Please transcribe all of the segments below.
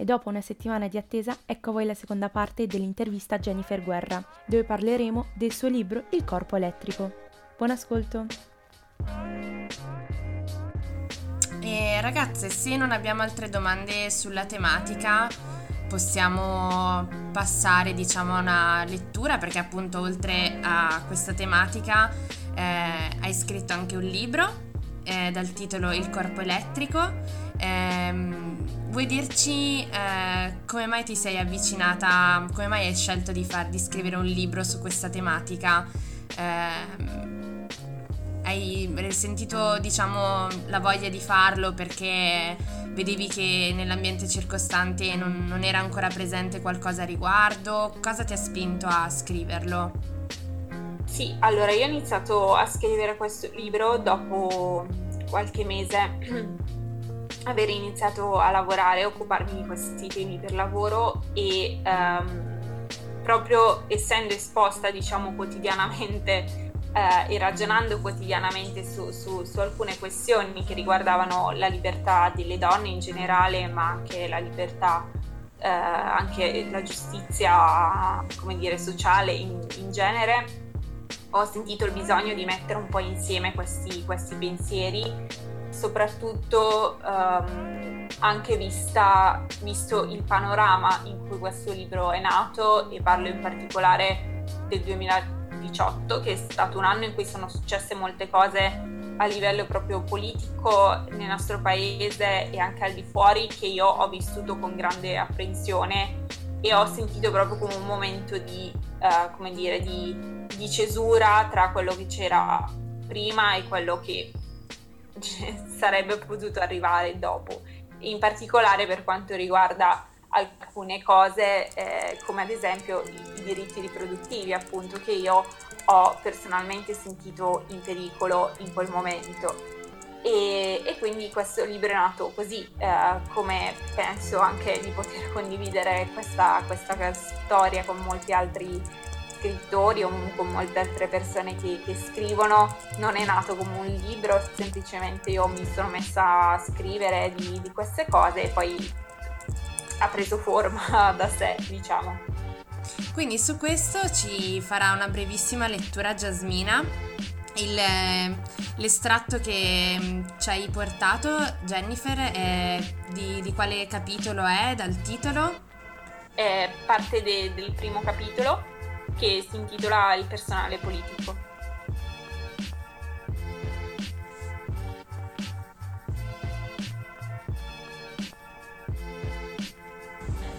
E dopo una settimana di attesa, ecco a voi la seconda parte dell'intervista a Jennifer Guerra, dove parleremo del suo libro Il corpo elettrico. Buon ascolto! E ragazze, se non abbiamo altre domande sulla tematica, possiamo passare diciamo a una lettura perché appunto oltre a questa tematica eh, hai scritto anche un libro eh, dal titolo Il corpo elettrico. Eh, vuoi dirci eh, come mai ti sei avvicinata, come mai hai scelto di, far, di scrivere un libro su questa tematica? Ehm, hai sentito diciamo la voglia di farlo perché vedevi che nell'ambiente circostante non, non, era ancora presente qualcosa a riguardo? Cosa ti ha spinto a scriverlo? Sì, allora io ho iniziato a scrivere questo libro dopo qualche mese aver iniziato a lavorare, a occuparmi di questi temi per lavoro e um, proprio essendo esposta diciamo quotidianamente eh, e ragionando quotidianamente su, su, su, alcune questioni che riguardavano la libertà delle donne in generale, ma anche la libertà, eh, anche la giustizia, come dire, sociale in, in, genere, ho sentito il bisogno di mettere un po' insieme questi, questi pensieri, soprattutto ehm, anche vista, visto il panorama in cui questo libro è nato e parlo in particolare del 2000 2018, che è stato un anno in cui sono successe molte cose a livello proprio politico nel nostro paese e anche al di fuori che io ho vissuto con grande apprensione e ho sentito proprio come un momento di, uh, come dire, di, di cesura tra quello che c'era prima e quello che sarebbe potuto arrivare dopo, in particolare per quanto riguarda alcune cose eh, come ad esempio i, i, diritti riproduttivi appunto che io ho personalmente sentito in pericolo in quel momento. E, e quindi questo libro è nato così eh, come penso anche di poter condividere questa, questa storia con molti altri scrittori o con molte altre persone che, che, scrivono non è nato come un libro semplicemente io mi sono messa a scrivere di, di queste cose e poi ha preso forma da sé, diciamo. Quindi su questo ci farà una brevissima lettura Jasmina. Il, l'estratto che mm, ci hai portato, Jennifer, è di, di quale capitolo è dal titolo? È parte de, del primo capitolo che si intitola Il personale politico.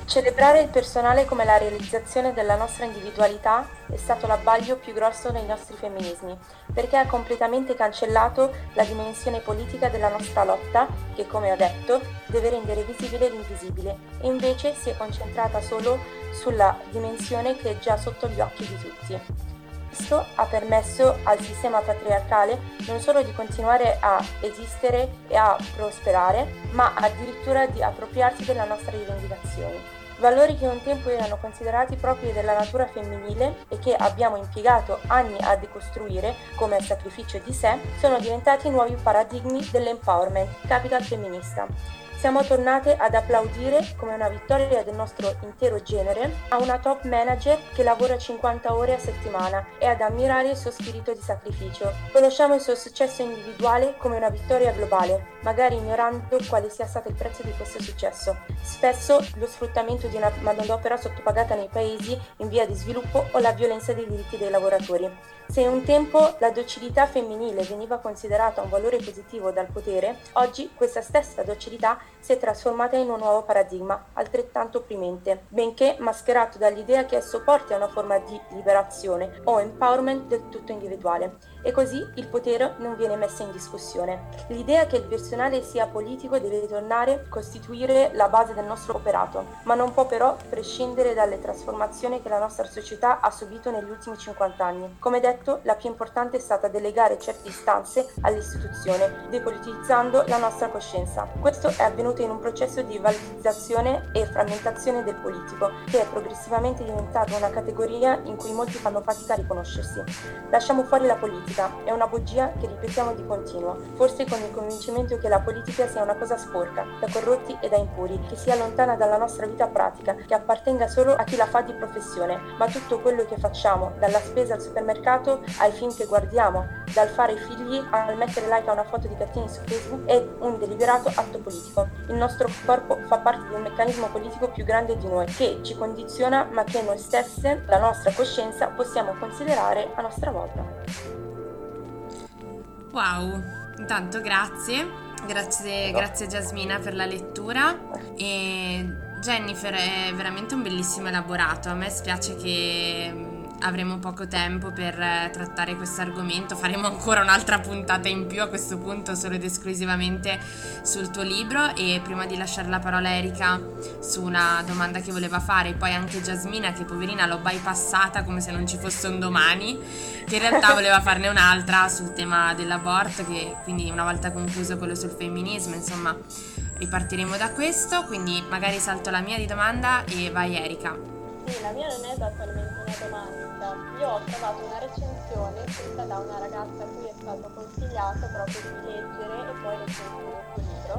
Celebrare il personale come la realizzazione della nostra individualità stato l'abbaglio più grosso dei nostri femminismi, perché ha completamente cancellato la dimensione politica della nostra lotta, che come ho detto deve rendere visibile l'invisibile, e invece si è concentrata solo sulla dimensione che è già sotto gli occhi di tutti. Questo ha permesso al sistema patriarcale non solo di continuare a esistere e a prosperare, ma addirittura di appropriarsi delle nostre rivendicazioni valori che un tempo erano considerati propri della natura femminile e che abbiamo impiegato anni a decostruire come sacrificio di sé, sono diventati nuovi paradigmi dell'empowerment capital femminista siamo tornate ad applaudire come una vittoria del nostro intero genere a una top manager che lavora 50 ore a settimana e ad ammirare il suo spirito di sacrificio. Conosciamo il suo successo individuale come una vittoria globale, magari ignorando quale sia stato il prezzo di questo successo. Spesso lo sfruttamento di una manodopera sottopagata nei paesi in via di sviluppo o la violenza dei diritti dei lavoratori. Se un tempo la docilità femminile veniva considerata un valore positivo dal potere, oggi questa stessa docilità si è trasformata in un nuovo paradigma, altrettanto opprimente, benché mascherato dall'idea che esso porti a una forma di liberazione o empowerment del tutto individuale e così il potere non viene messo in discussione. L'idea che il personale sia politico deve tornare a costituire la base del nostro operato, ma non può però prescindere dalle trasformazioni che la nostra società ha subito negli ultimi 50 anni. Come detto, la più importante è stata delegare certe istanze all'istituzione, depolitizzando la nostra coscienza. Questo è avvenuto in un processo di valorizzazione e frammentazione del politico, che è progressivamente diventato una categoria in cui molti fanno fatica a riconoscersi. Lasciamo fuori la politica politica. È una bugia che ripetiamo di continuo, forse con il convincimento che la politica sia una cosa sporca, da corrotti e da impuri, che sia lontana dalla nostra vita pratica, che appartenga solo a chi la fa di professione. Ma tutto quello che facciamo, dalla spesa al supermercato ai film che guardiamo, dal fare figli al mettere like a una foto di cartini su Facebook, è un deliberato atto politico. Il nostro corpo fa parte di un meccanismo politico più grande di noi, che ci condiziona ma che noi stesse, la nostra coscienza, possiamo considerare a nostra volta. Wow, intanto grazie. Grazie, grazie Jasmina per la lettura e Jennifer è veramente un bellissimo elaborato. A me spiace che avremo poco tempo per eh, trattare questo argomento, faremo ancora un'altra puntata in più a questo punto solo ed esclusivamente sul tuo libro. E prima di lasciare la parola a Erika su una domanda che voleva fare, poi anche Jasmina che poverina l'ho bypassata come se non ci fosse un domani, che in realtà voleva farne un'altra sul tema dell'aborto, che quindi una volta concluso quello sul femminismo, insomma ripartiremo da questo, quindi magari salto la mia di domanda e vai Erika. Sì, la mia non è esattamente una domanda io ho trovato una recensione scritta da una ragazza a cui è stato consigliato proprio di leggere e poi recensire suo libro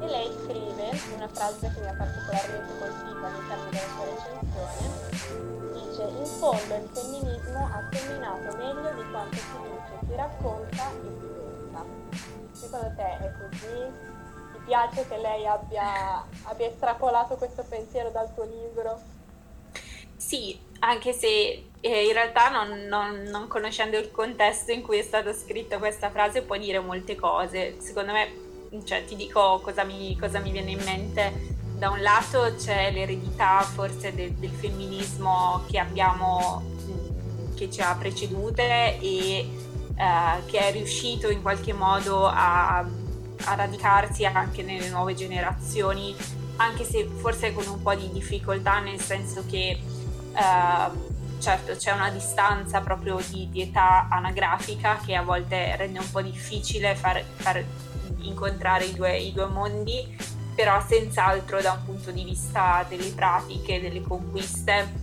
e lei scrive una frase che mi ha particolarmente colpito all'interno della sua recensione dice in fondo il femminismo ha terminato meglio di quanto si dice, si racconta e si pensa. Secondo te è così? Ti piace che lei abbia, abbia estrapolato questo pensiero dal tuo libro? Sì, anche se eh, in realtà non, non, non, conoscendo il contesto in cui è stata scritta questa frase può dire molte cose. Secondo me, cioè, ti dico cosa mi, cosa mi, viene in mente. Da un lato c'è l'eredità forse del, del femminismo che abbiamo, che ci ha precedute e eh, che è riuscito in qualche modo a, a radicarsi anche nelle nuove generazioni, anche se forse con un po' di difficoltà, nel senso che Uh, certo c'è una distanza proprio di, di, età anagrafica che a volte rende un po' difficile far, far incontrare i due, i due, mondi, però senz'altro da un punto di vista delle pratiche, delle conquiste,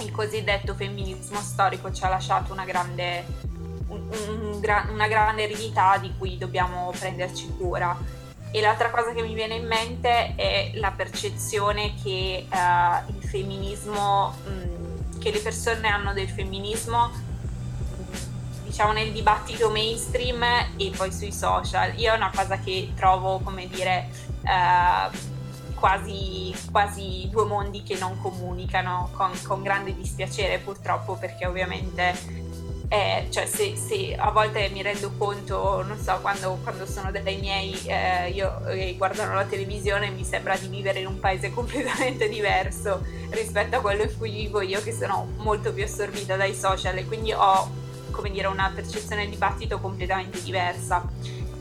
il cosiddetto femminismo storico ci ha lasciato una grande, un, un, una grande eredità di cui dobbiamo prenderci cura. E l'altra cosa che mi viene in mente è la percezione che uh, il femminismo, mh, che le persone hanno del femminismo, diciamo nel dibattito mainstream e poi sui social. Io è una cosa che trovo, come dire, uh, quasi, quasi, due mondi che non comunicano con, con grande dispiacere purtroppo perché ovviamente eh, cioè se, se, a volte mi rendo conto, non so, quando, quando sono dai miei, eh, io eh, guardano la televisione mi sembra di vivere in un paese completamente diverso rispetto a quello in cui vivo io che sono molto più assorbita dai social e quindi ho, come dire, una percezione del dibattito completamente diversa.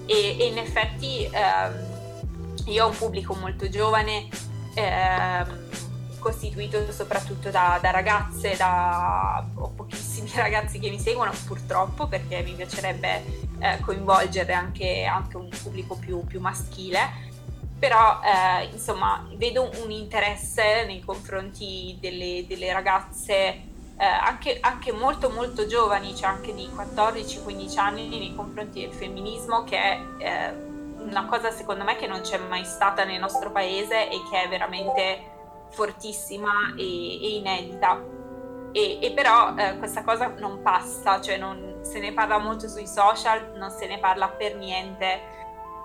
E, e in effetti ehm, io ho un pubblico molto giovane. Ehm, costituito soprattutto da, da ragazze, da ho pochissimi ragazzi che mi seguono purtroppo perché mi piacerebbe eh, coinvolgere anche, anche, un pubblico più, più maschile però eh, insomma vedo un interesse nei confronti delle, delle ragazze eh, anche, anche, molto molto giovani, cioè anche di 14-15 anni nei confronti del femminismo che è eh, una cosa secondo me che non c'è mai stata nel nostro paese e che è veramente fortissima e, e inedita. E, e però eh, questa cosa non passa, cioè non, se ne parla molto sui social, non se ne parla per niente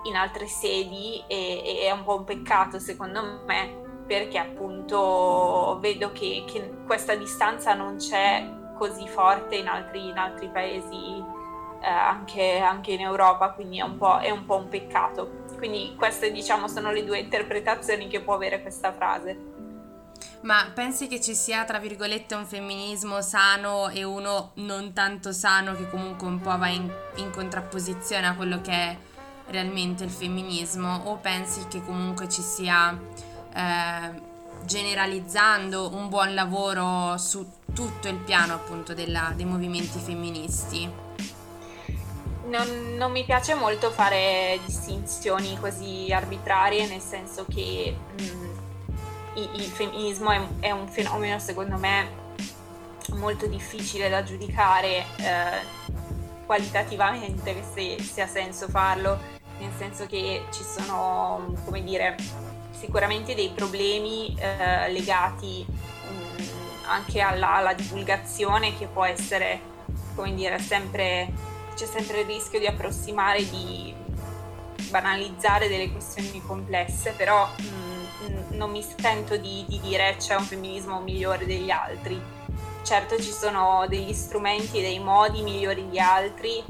in altre sedi e, e è un po' un peccato secondo me perché appunto vedo che, che questa distanza non c'è così forte in altri, in altri paesi, eh, anche, anche, in Europa, quindi è un, è un po' un peccato. Quindi queste diciamo sono le due interpretazioni che può avere questa frase. Ma pensi che ci sia, tra virgolette, un femminismo sano e uno non tanto sano che comunque un po' va in, in contrapposizione a quello che è realmente il femminismo? O pensi che comunque ci sia, eh, generalizzando, un buon lavoro su tutto il piano appunto della, dei movimenti femministi? Non, non, mi piace molto fare distinzioni così arbitrarie, nel senso che mh, mm, il femminismo è, un fenomeno secondo me molto difficile da giudicare eh, qualitativamente se, se ha senso farlo, nel senso che ci sono, come dire, sicuramente dei problemi eh, legati mh, mm, anche alla, alla, divulgazione che può essere, come dire, sempre, c'è sempre il rischio di approssimare, di banalizzare delle questioni complesse, però mh, mm, non mi sento di, di dire c'è un femminismo migliore degli altri. Certo ci sono degli strumenti e dei modi migliori di altri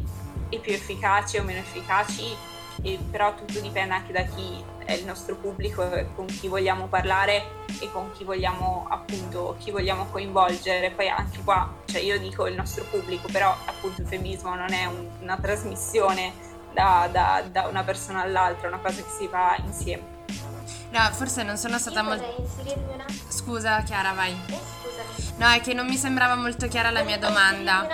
e più efficaci o meno efficaci, e però tutto dipende anche da chi è il nostro pubblico, con chi vogliamo parlare e con chi vogliamo appunto chi vogliamo coinvolgere. Poi anche qua, cioè io dico il nostro pubblico, però appunto il femminismo non è un, una trasmissione da, da, da, una persona all'altra, è una cosa che si fa insieme. No, forse non sono stata molto. Scusa Chiara, vai. Eh. No, è che non mi sembrava molto chiara la mia domanda.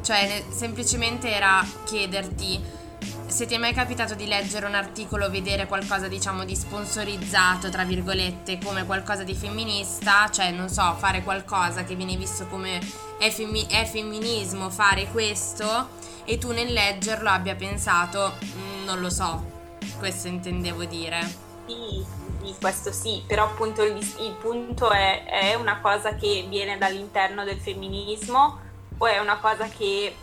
Cioè, semplicemente era chiederti se ti è mai capitato di leggere un articolo o vedere qualcosa diciamo di sponsorizzato tra virgolette come qualcosa di femminista cioè non so fare qualcosa che viene visto come è, femmi- è femminismo fare questo e tu nel leggerlo abbia pensato mm, non lo so questo intendevo dire sì, sì questo sì però appunto il, il punto è è una cosa che viene dall'interno del femminismo o è una cosa che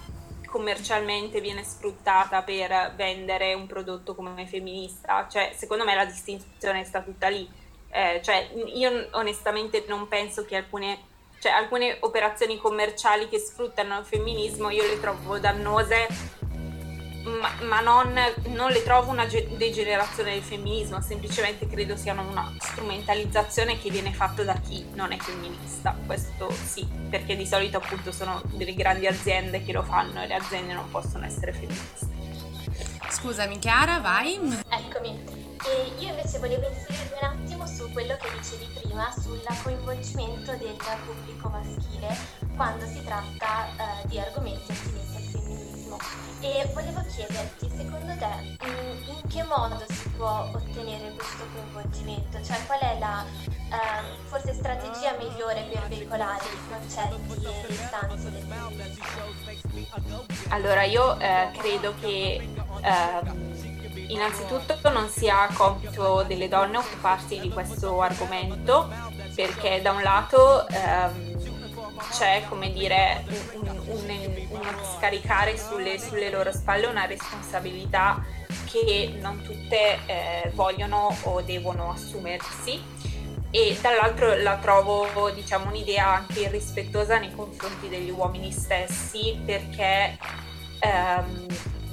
commercialmente viene sfruttata per vendere un prodotto come femminista. Cioè, secondo me la distinzione sta tutta lì. Eh, cioè, io onestamente non penso che alcune, cioè, alcune operazioni commerciali che sfruttano il femminismo io le trovo dannose ma, ma non, non, le trovo una degenerazione del femminismo, semplicemente credo siano una strumentalizzazione che viene fatta da chi non è femminista, questo sì, perché di solito appunto sono delle grandi aziende che lo fanno e le aziende non possono essere femministe. Scusami Chiara, vai. Eccomi. E io invece volevo inserirmi un attimo su quello che dicevi prima, sul coinvolgimento del pubblico maschile quando si tratta eh, di argomenti attinenti femminismo. E volevo chiederti, secondo te, mm, in che modo si può ottenere questo coinvolgimento? Cioè, qual è la eh, forse strategia migliore per veicolare i concetti e le istanze del? Allora, io eh, credo che eh, innanzitutto non sia compito delle donne occuparsi di questo argomento, perché da un lato ehm, c'è, come dire, un, un, uno scaricare sulle, sulle, loro spalle una responsabilità che non tutte eh, vogliono o devono assumersi. E dall'altro la trovo diciamo un'idea anche irrispettosa nei confronti degli uomini stessi perché ehm,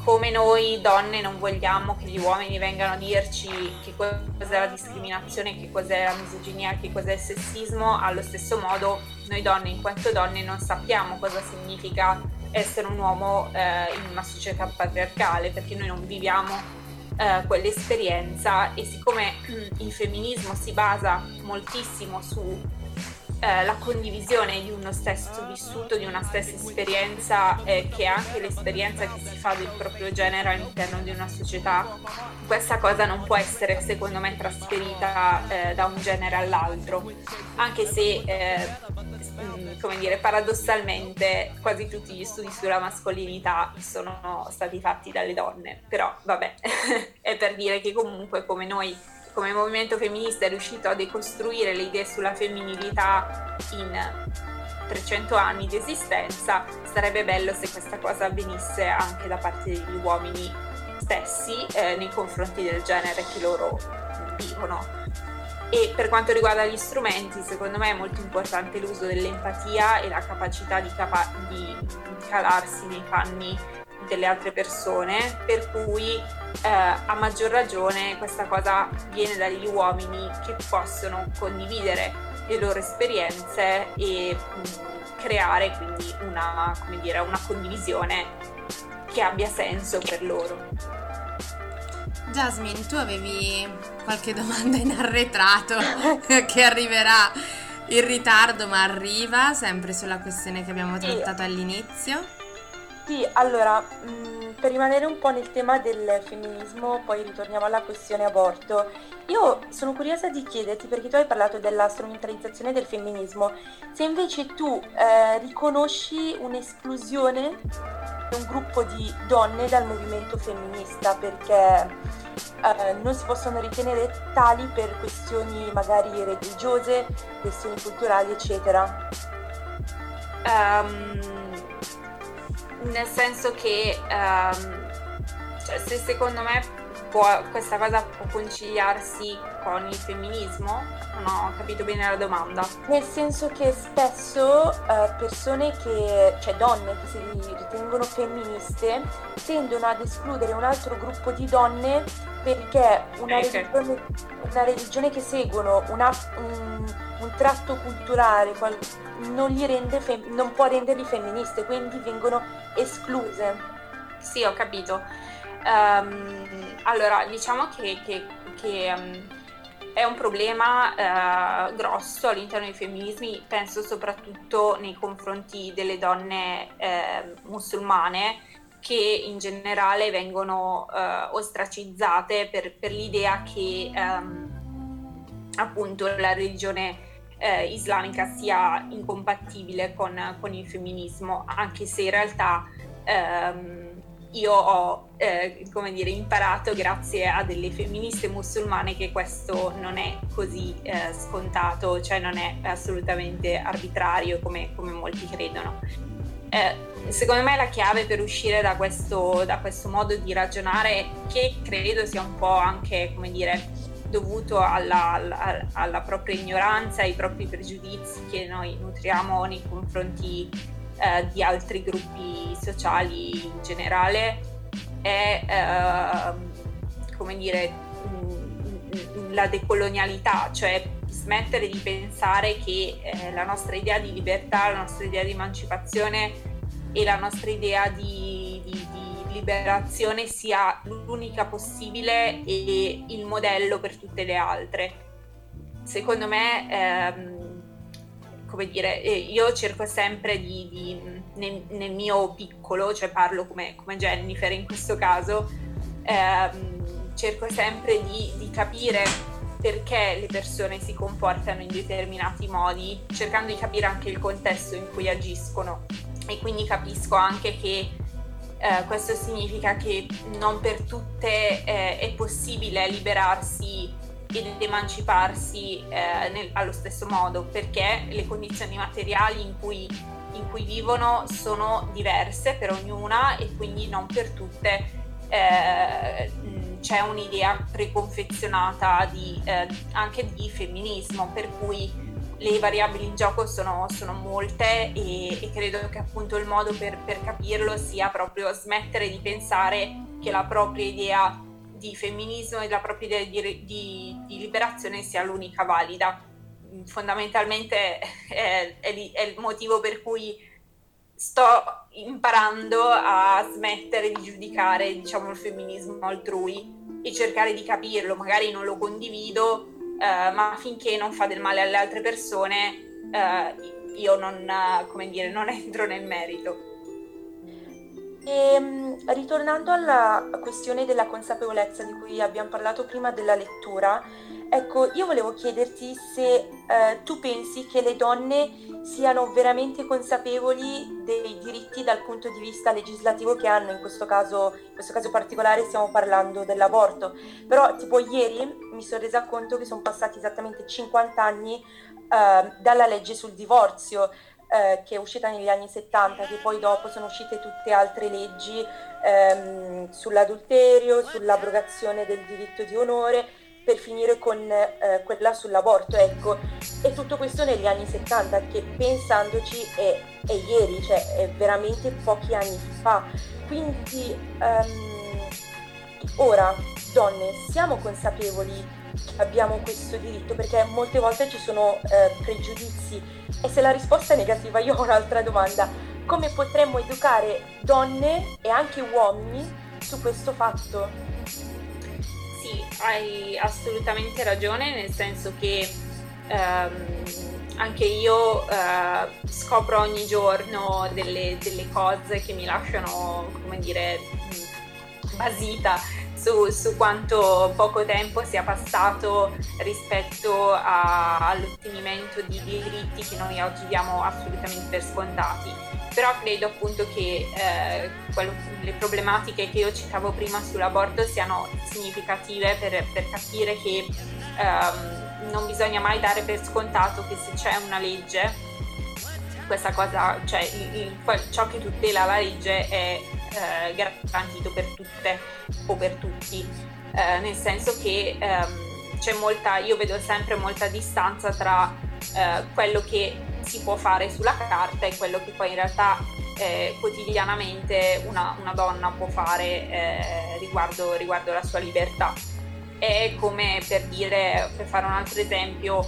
come noi donne non vogliamo che gli uomini vengano a dirci che cos'è la discriminazione, che cos'è la misoginia, che cos'è il sessismo, allo stesso modo noi donne in quanto donne non sappiamo cosa significa essere un uomo eh, in una società patriarcale perché noi non viviamo eh, quell'esperienza. E siccome il femminismo si basa moltissimo su eh, la condivisione di uno stesso vissuto, di una stessa esperienza, eh, che è anche l'esperienza che si fa del proprio genere all'interno di una società. Questa cosa non può essere, secondo me, trasferita eh, da un genere all'altro, anche se, eh, mm, come dire, paradossalmente quasi tutti gli studi sulla mascolinità sono stati fatti dalle donne, però vabbè, è per dire che comunque come noi come movimento femminista è riuscito a decostruire le idee sulla femminilità in 300 anni di esistenza, sarebbe bello se questa cosa avvenisse anche da parte degli uomini stessi eh, nei confronti del genere che loro vivono. E per quanto riguarda gli strumenti, secondo me è molto importante l'uso dell'empatia e la capacità di, capa- di calarsi nei panni delle altre persone, per cui eh, a maggior ragione questa cosa viene dagli uomini che possono condividere le loro esperienze e mh, mm, creare quindi una, dire, una condivisione che abbia senso per loro. Jasmine, tu avevi qualche domanda in arretrato che arriverà in ritardo ma arriva sempre sulla questione che abbiamo trattato all'inizio. Sì, allora, mh, mm, per rimanere un po' nel tema del femminismo, poi ritorniamo alla questione aborto. Io sono curiosa di chiederti, perché tu hai parlato della strumentalizzazione del femminismo, se invece tu eh, riconosci un'esclusione un gruppo di donne dal movimento femminista perché eh, non si possono ritenere tali per questioni magari religiose, questioni culturali, eccetera. Um, nel senso che um, cioè, se secondo me può, questa cosa può conciliarsi con il femminismo? Non ho capito bene la domanda. Nel senso che spesso uh, persone che, cioè donne che si ritengono femministe, tendono ad escludere un altro gruppo di donne perché una, okay. religione, una religione, che seguono, una, un, un, tratto culturale qual, non, fem, non può renderli femministe, quindi vengono escluse. Sì, ho capito. Um, allora, diciamo che, che, che um, è un problema uh, grosso all'interno dei femminismi, penso soprattutto nei confronti delle donne uh, musulmane che in generale vengono uh, ostracizzate per, per, l'idea che um, appunto la religione eh, islamica sia incompatibile con, con, il femminismo, anche se in realtà ehm, io ho eh, come dire, imparato grazie a delle femministe musulmane che questo non è così eh, scontato, cioè non è assolutamente arbitrario come, come molti credono. Eh, secondo me la chiave per uscire da questo, da questo, modo di ragionare, che credo sia un po' anche, come dire, dovuto alla, alla, alla propria ignoranza, ai propri pregiudizi che noi nutriamo nei confronti eh, di altri gruppi sociali in generale è eh, come dire la decolonialità, cioè smettere di pensare che eh, la nostra idea di libertà, la nostra idea di emancipazione e la nostra idea di, di, di liberazione sia l'unica possibile e il modello per tutte le altre. Secondo me ehm, come dire, eh, io cerco sempre di, di nel, nel, mio piccolo, cioè parlo come, come Jennifer in questo caso, ehm, cerco sempre di, di capire perché le persone si comportano in determinati modi, cercando di capire anche il contesto in cui agiscono. E quindi capisco anche che eh, questo significa che non per tutte eh, è possibile liberarsi ed emanciparsi eh, nel, allo stesso modo perché le condizioni materiali in cui, in cui, vivono sono diverse per ognuna e quindi non per tutte eh, c'è un'idea preconfezionata di, eh, anche di femminismo per cui le variabili in gioco sono, sono molte e, e, credo che appunto il modo per, per capirlo sia proprio smettere di pensare che la propria idea di femminismo e della propria idea di, di, di liberazione sia l'unica valida. Fondamentalmente è, è, è, il motivo per cui sto imparando a smettere di giudicare diciamo, il femminismo altrui e cercare di capirlo, magari non lo condivido, eh, ma finché non fa del male alle altre persone eh, io non, come dire, non entro nel merito. E, ehm, ritornando alla questione della consapevolezza di cui abbiamo parlato prima della lettura, ecco, io volevo chiederti se eh, tu pensi che le donne siano veramente consapevoli dei diritti dal punto di vista legislativo che hanno, in questo caso, in questo caso particolare stiamo parlando dell'aborto, però tipo ieri mi sono resa conto che sono passati esattamente 50 anni eh, dalla legge sul divorzio, eh, che è uscita negli anni 70, che poi dopo sono uscite tutte altre leggi ehm, sull'adulterio, sull'abrogazione del diritto di onore, per finire con eh, quella sull'aborto, ecco. E tutto questo negli anni 70, che pensandoci è, è ieri, cioè è veramente pochi anni fa. Quindi ehm, ora, donne, siamo consapevoli abbiamo questo diritto perché molte volte ci sono eh, pregiudizi e se la risposta è negativa io ho un'altra domanda come potremmo educare donne e anche uomini su questo fatto hai assolutamente ragione nel senso che ehm, anche io eh, scopro ogni giorno delle, delle cose che mi lasciano come dire basita su, su, quanto poco tempo sia passato rispetto a, all'ottenimento di diritti che noi oggi diamo assolutamente per scontati. Però credo appunto che eh, quello, le problematiche che io citavo prima sull'aborto siano significative per, per capire che ehm, non bisogna mai dare per scontato che se c'è una legge questa cosa, cioè il, il, ciò che tutela la legge è eh, garantito per tutte o per tutti, eh, nel senso che ehm, c'è molta, io vedo sempre molta distanza tra eh, quello che si può fare sulla carta e quello che poi in realtà eh, quotidianamente una, una, donna può fare eh, riguardo, riguardo la sua libertà. È come per dire, per fare un altro esempio,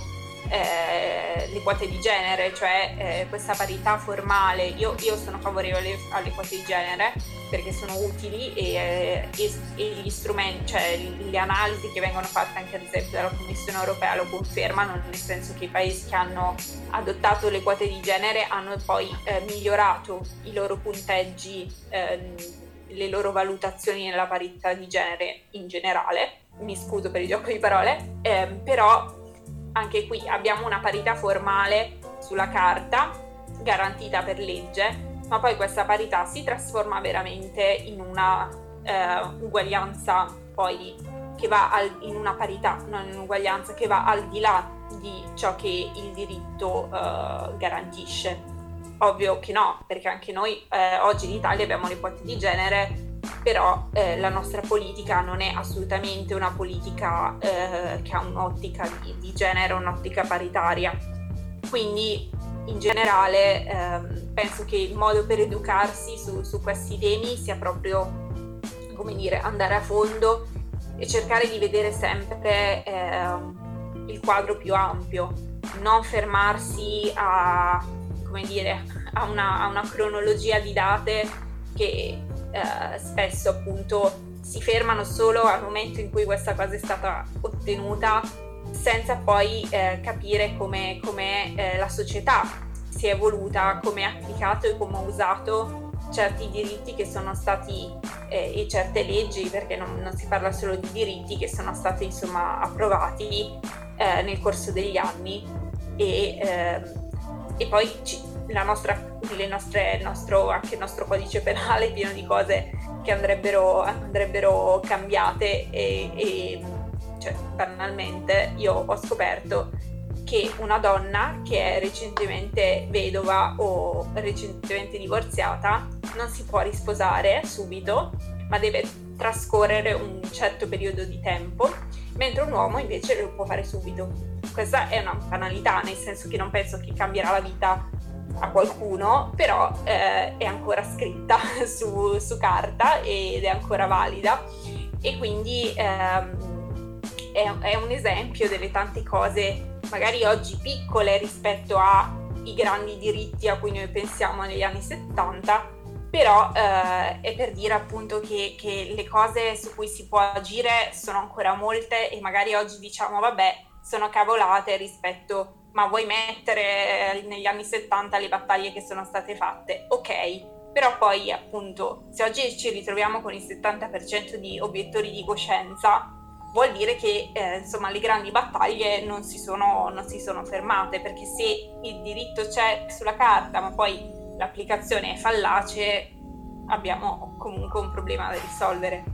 eh, le quote di genere, cioè eh, questa parità formale. Io, io, sono favorevole alle quote di genere perché sono utili e, eh, e, e, gli strumenti, cioè le analisi che vengono fatte anche ad esempio dalla Commissione europea lo confermano, nel senso che i paesi che hanno adottato le quote di genere hanno poi eh, migliorato i loro punteggi, ehm, le loro valutazioni nella parità di genere in generale. Mi scuso per il gioco di parole, ehm, però anche qui abbiamo una parità formale sulla carta, garantita per legge, ma poi questa parità si trasforma veramente in una eh, uguaglianza poi che va al, in una parità, non in un'uguaglianza che va al di là di ciò che il diritto eh, garantisce. Ovvio che no, perché anche noi eh, oggi in Italia abbiamo le quote di genere però eh, la nostra politica non è assolutamente una politica eh, che ha un'ottica di, di, genere, un'ottica paritaria. Quindi in generale ehm, penso che il modo per educarsi su, su, questi temi sia proprio, come dire, andare a fondo e cercare di vedere sempre eh, il quadro più ampio, non fermarsi a, dire, a una, a una cronologia di date che eh, spesso appunto si fermano solo al momento in cui questa cosa è stata ottenuta senza poi eh, capire come, eh, la società si è evoluta, come ha applicato e come ha usato certi diritti che sono stati eh, e certe leggi, perché non, non, si parla solo di diritti che sono stati insomma approvati eh, nel corso degli anni. E, ehm, e poi ci, nostra, nostre, il nostro, anche il nostro codice penale è pieno di cose che andrebbero, andrebbero cambiate e, e cioè, banalmente io ho scoperto che una donna che è recentemente vedova o recentemente divorziata non si può risposare subito, ma deve trascorrere un certo periodo di tempo, mentre un uomo invece lo può fare subito. Questa è una banalità, nel senso che non penso che cambierà la vita a qualcuno, però eh, è ancora scritta su, su, carta ed è ancora valida. E quindi ehm, è, è, un esempio delle tante cose magari oggi piccole rispetto ai grandi diritti a cui noi pensiamo negli anni 70 però eh, è per dire appunto che, che le cose su cui si può agire sono ancora molte e magari oggi diciamo vabbè sono cavolate rispetto ma vuoi mettere eh, negli anni 70 le battaglie che sono state fatte? Ok, però poi appunto se oggi ci ritroviamo con il 70% di obiettori di coscienza vuol dire che eh, insomma le grandi battaglie non si, sono, non si sono fermate perché se il diritto c'è sulla carta ma poi l'applicazione è fallace abbiamo comunque un problema da risolvere.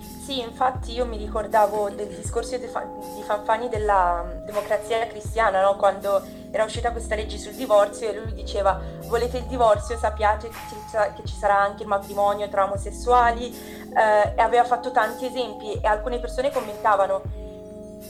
Sì, infatti io mi ricordavo del discorso di, Fanfani della democrazia cristiana, no? quando era uscita questa legge sul divorzio e lui diceva volete il divorzio, sappiate che ci sarà anche il matrimonio tra omosessuali eh, e aveva fatto tanti esempi e alcune persone commentavano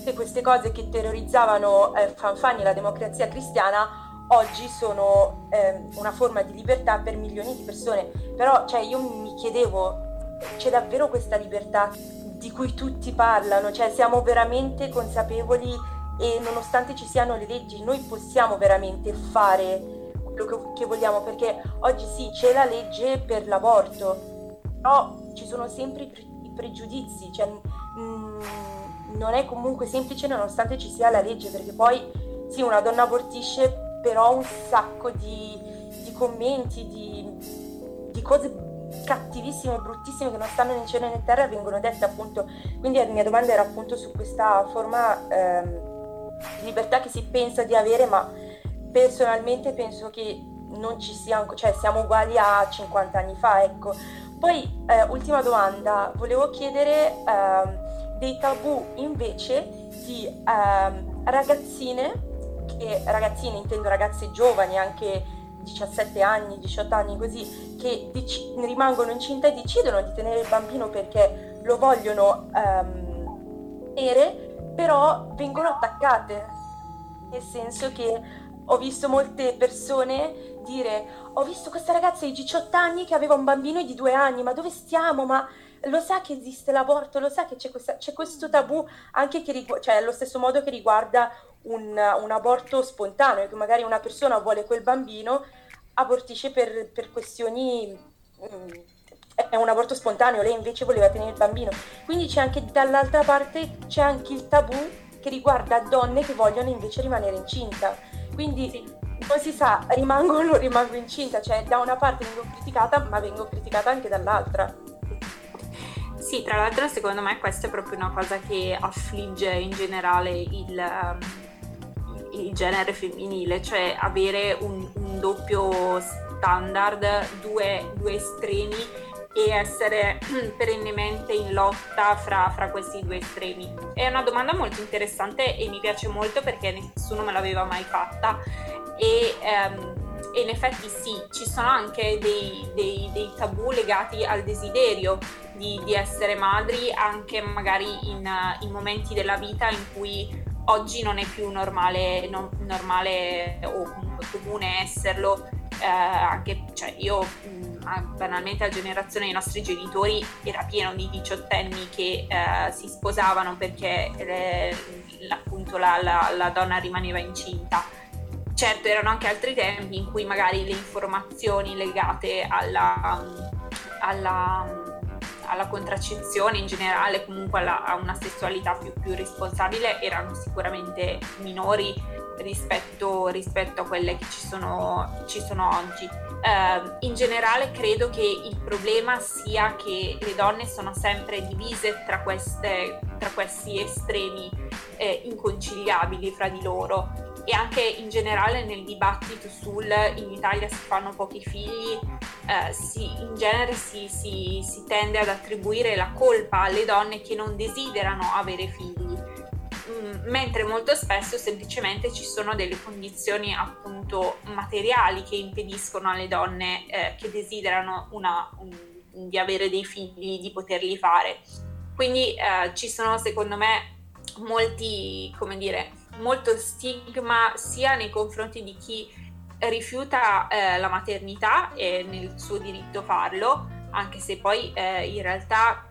che queste cose che terrorizzavano eh, Fanfani e la democrazia cristiana oggi sono eh, una forma di libertà per milioni di persone. Però cioè, io mi chiedevo c'è davvero questa libertà di cui tutti parlano, cioè siamo veramente consapevoli e nonostante ci siano le leggi noi possiamo veramente fare quello che, vogliamo? Perché oggi sì c'è la legge per l'aborto, però ci sono sempre i, pregiudizi, cioè, mh, non è comunque semplice nonostante ci sia la legge perché poi sì una donna abortisce però un sacco di, di commenti, di, di cose cattivissime, bruttissime che non stanno né in cielo né in terra vengono dette appunto. Quindi la mia domanda era appunto su questa forma ehm, di libertà che si pensa di avere, ma personalmente penso che non ci sia, cioè siamo uguali a 50 anni fa, ecco. Poi, eh, ultima domanda, volevo chiedere eh, dei tabù invece di ehm, ragazzine, che ragazzine intendo ragazze giovani, anche 17 anni, 18 anni così, che dic- rimangono incinta e decidono di tenere il bambino perché lo vogliono ehm, tenere, però vengono attaccate. Nel senso che ho visto molte persone dire ho visto questa ragazza di 18 anni che aveva un bambino di due anni, ma dove stiamo? Ma lo sa che esiste l'aborto, lo sa che c'è, questa, c'è questo tabù anche che rigu- cioè allo stesso modo che riguarda un, un, aborto spontaneo, che magari una persona vuole quel bambino, abortisce per, per questioni... Mm, è un aborto spontaneo, lei invece voleva tenere il bambino. Quindi c'è anche dall'altra parte c'è anche il tabù che riguarda donne che vogliono invece rimanere incinta. Quindi non si sa, rimango o non rimango incinta, cioè da una parte vengo criticata, ma vengo criticata anche dall'altra. Sì, tra l'altro secondo me questa è proprio una cosa che affligge in generale il, um, il genere femminile, cioè avere un, un doppio standard, due, due, estremi e essere perennemente in lotta fra, fra, questi due estremi. È una domanda molto interessante e mi piace molto perché nessuno me l'aveva mai fatta e um, e in effetti sì, ci sono anche dei, dei, dei tabù legati al desiderio di, di, essere madri, anche magari in, in, momenti della vita in cui oggi non è più normale, non, normale o comunque comune esserlo. Eh, anche cioè io mh, banalmente a generazione dei nostri genitori era pieno di diciottenni che eh, si sposavano perché eh, appunto la, la, la donna rimaneva incinta Certo, erano anche altri tempi in cui magari le informazioni legate alla, alla, alla contraccezione in generale, comunque alla, a una sessualità più, più, responsabile, erano sicuramente minori rispetto, rispetto a quelle che ci sono, ci sono oggi. Uh, in generale credo che il problema sia che le donne sono sempre divise tra, queste, tra questi estremi eh, inconciliabili fra di loro e anche in generale nel dibattito sul in Italia si fanno pochi figli, eh, si, in genere si, si, si tende ad attribuire la colpa alle donne che non desiderano avere figli mm, mentre molto spesso semplicemente ci sono delle condizioni appunto materiali che impediscono alle donne eh, che desiderano una, un, di avere dei figli di poterli fare. Quindi eh, ci sono secondo me molti, come dire, molto stigma sia nei confronti di chi rifiuta eh, la maternità e nel suo diritto farlo, anche se poi eh, in realtà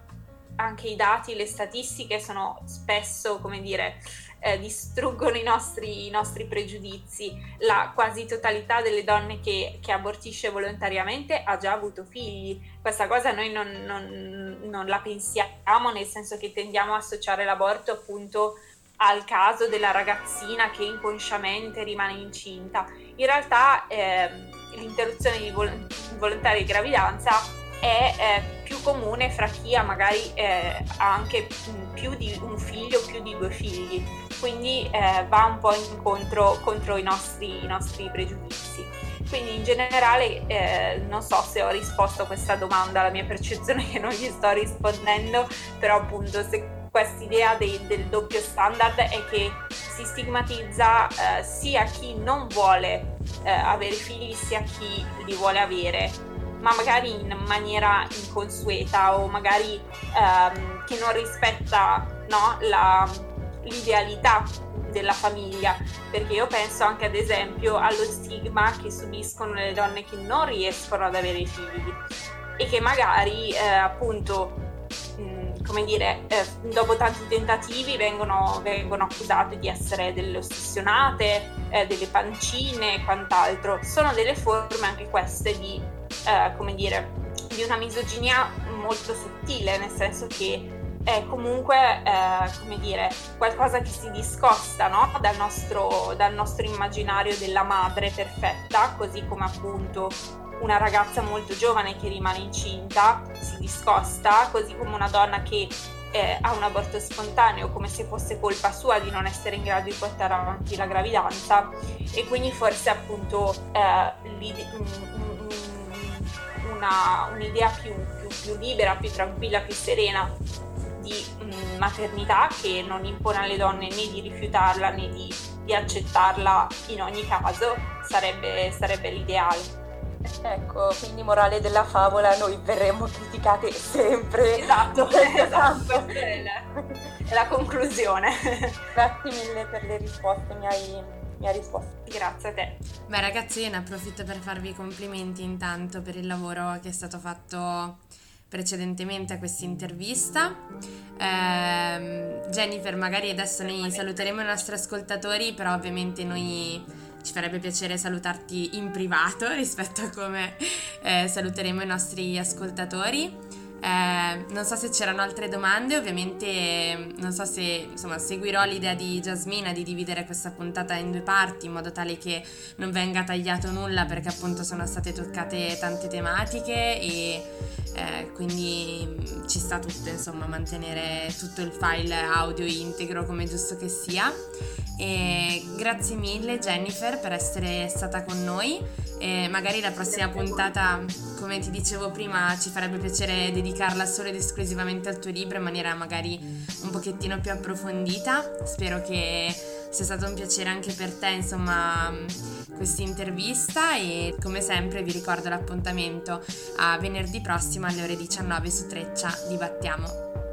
anche i dati, le statistiche sono spesso, come dire, eh, distruggono i nostri, i nostri, pregiudizi. La quasi totalità delle donne che, che, abortisce volontariamente ha già avuto figli. Questa cosa noi non, non, non la pensiamo, nel senso che tendiamo a associare l'aborto appunto al caso della ragazzina che inconsciamente rimane incinta. In realtà eh, l'interruzione di vol- volontaria di gravidanza è eh, più comune fra chi ha magari eh, anche più di un figlio, più di due figli, quindi eh, va un po' incontro contro i nostri, i nostri pregiudizi. Quindi in generale eh, non so se ho risposto a questa domanda, la mia percezione è che non gli sto rispondendo, però appunto se questa idea del doppio standard è che si stigmatizza eh, sia chi non vuole eh, avere figli sia chi li vuole avere, ma magari in maniera inconsueta o magari ehm, che non rispetta no, la, l'idealità della famiglia, perché io penso anche ad esempio allo stigma che subiscono le donne che non riescono ad avere figli e che magari eh, appunto come dire, eh, dopo tanti tentativi vengono, vengono, accusate di essere delle ossessionate, eh, delle pancine e quant'altro. Sono delle forme anche queste di, eh, come dire, di una misoginia molto sottile, nel senso che è comunque, eh, come dire, qualcosa che si discosta no? dal, nostro, dal nostro immaginario della madre perfetta, così come appunto una ragazza molto giovane che rimane incinta si discosta, così come una donna che eh, ha un aborto spontaneo come se fosse colpa sua di non essere in grado di portare avanti la gravidanza e quindi forse appunto eh, una, un'idea più, più, più, libera, più tranquilla, più serena di mh, maternità che non impone alle donne né di rifiutarla né di, di accettarla in ogni caso sarebbe, sarebbe l'ideale. Ecco, quindi morale della favola, noi verremo criticate sempre. Esatto, esatto. è, la, è la conclusione. Grazie mille per le risposte, mi hai, mi hai risposto. Grazie a te. Beh ragazzi, io ne approfitto per farvi i complimenti intanto per il lavoro che è stato fatto precedentemente a questa intervista. Eh, Jennifer, magari adesso noi saluteremo i nostri ascoltatori, però ovviamente noi ci farebbe piacere salutarti in privato rispetto a come eh, saluteremo i nostri ascoltatori. Eh, non so se c'erano altre domande, ovviamente non so se insomma, seguirò l'idea di Jasmina di dividere questa puntata in due parti in modo tale che non venga tagliato nulla perché appunto sono state toccate tante tematiche e eh, quindi mm, ci sta tutto insomma mantenere tutto il file audio integro come giusto che sia. E grazie mille Jennifer per essere stata con noi e magari la prossima puntata come ti dicevo prima ci farebbe piacere dedicarla solo ed esclusivamente al tuo libro in maniera magari un pochettino più approfondita. Spero che sia stato un piacere anche per te insomma questa intervista. E come sempre vi ricordo l'appuntamento a venerdì prossimo alle ore 19 su Treccia. Dibattiamo